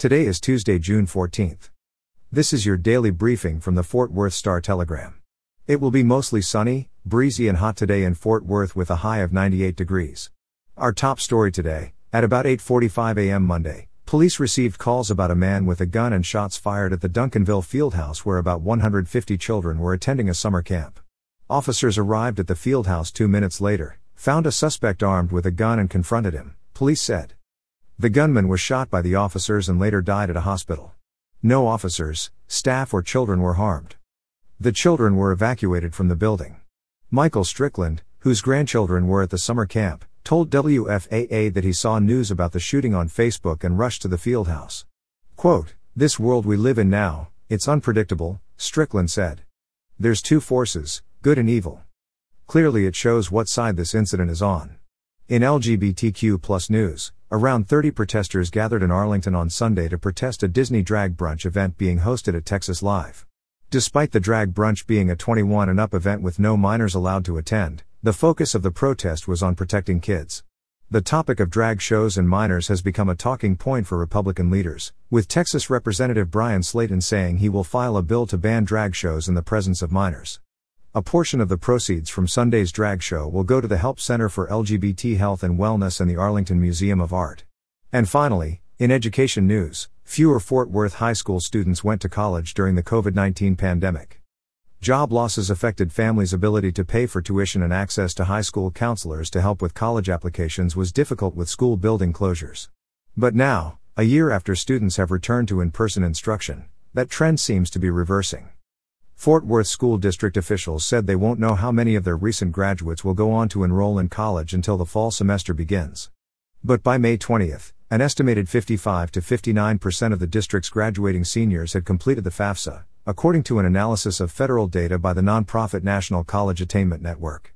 Today is Tuesday, June 14th. This is your daily briefing from the Fort Worth Star Telegram. It will be mostly sunny, breezy, and hot today in Fort Worth with a high of 98 degrees. Our top story today, at about 8:45 a.m. Monday, police received calls about a man with a gun and shots fired at the Duncanville Fieldhouse where about 150 children were attending a summer camp. Officers arrived at the fieldhouse 2 minutes later, found a suspect armed with a gun and confronted him, police said. The gunman was shot by the officers and later died at a hospital. No officers, staff, or children were harmed. The children were evacuated from the building. Michael Strickland, whose grandchildren were at the summer camp, told WFAA that he saw news about the shooting on Facebook and rushed to the field house. Quote, This world we live in now, it's unpredictable, Strickland said. There's two forces, good and evil. Clearly it shows what side this incident is on. In LGBTQ plus news, around 30 protesters gathered in Arlington on Sunday to protest a Disney drag brunch event being hosted at Texas Live. Despite the drag brunch being a 21 and up event with no minors allowed to attend, the focus of the protest was on protecting kids. The topic of drag shows and minors has become a talking point for Republican leaders, with Texas Representative Bryan Slaton saying he will file a bill to ban drag shows in the presence of minors. A portion of the proceeds from Sunday's drag show will go to the Help Center for LGBT Health and Wellness and the Arlington Museum of Art. And finally, in education news, fewer Fort Worth high school students went to college during the COVID 19 pandemic. Job losses affected families' ability to pay for tuition and access to high school counselors to help with college applications was difficult with school building closures. But now, a year after students have returned to in person instruction, that trend seems to be reversing. Fort Worth School District officials said they won't know how many of their recent graduates will go on to enroll in college until the fall semester begins. But by May 20th, an estimated 55 to 59% of the district's graduating seniors had completed the FAFSA, according to an analysis of federal data by the nonprofit National College Attainment Network.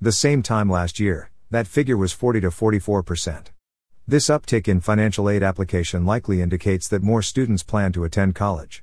The same time last year, that figure was 40 to 44%. This uptick in financial aid application likely indicates that more students plan to attend college.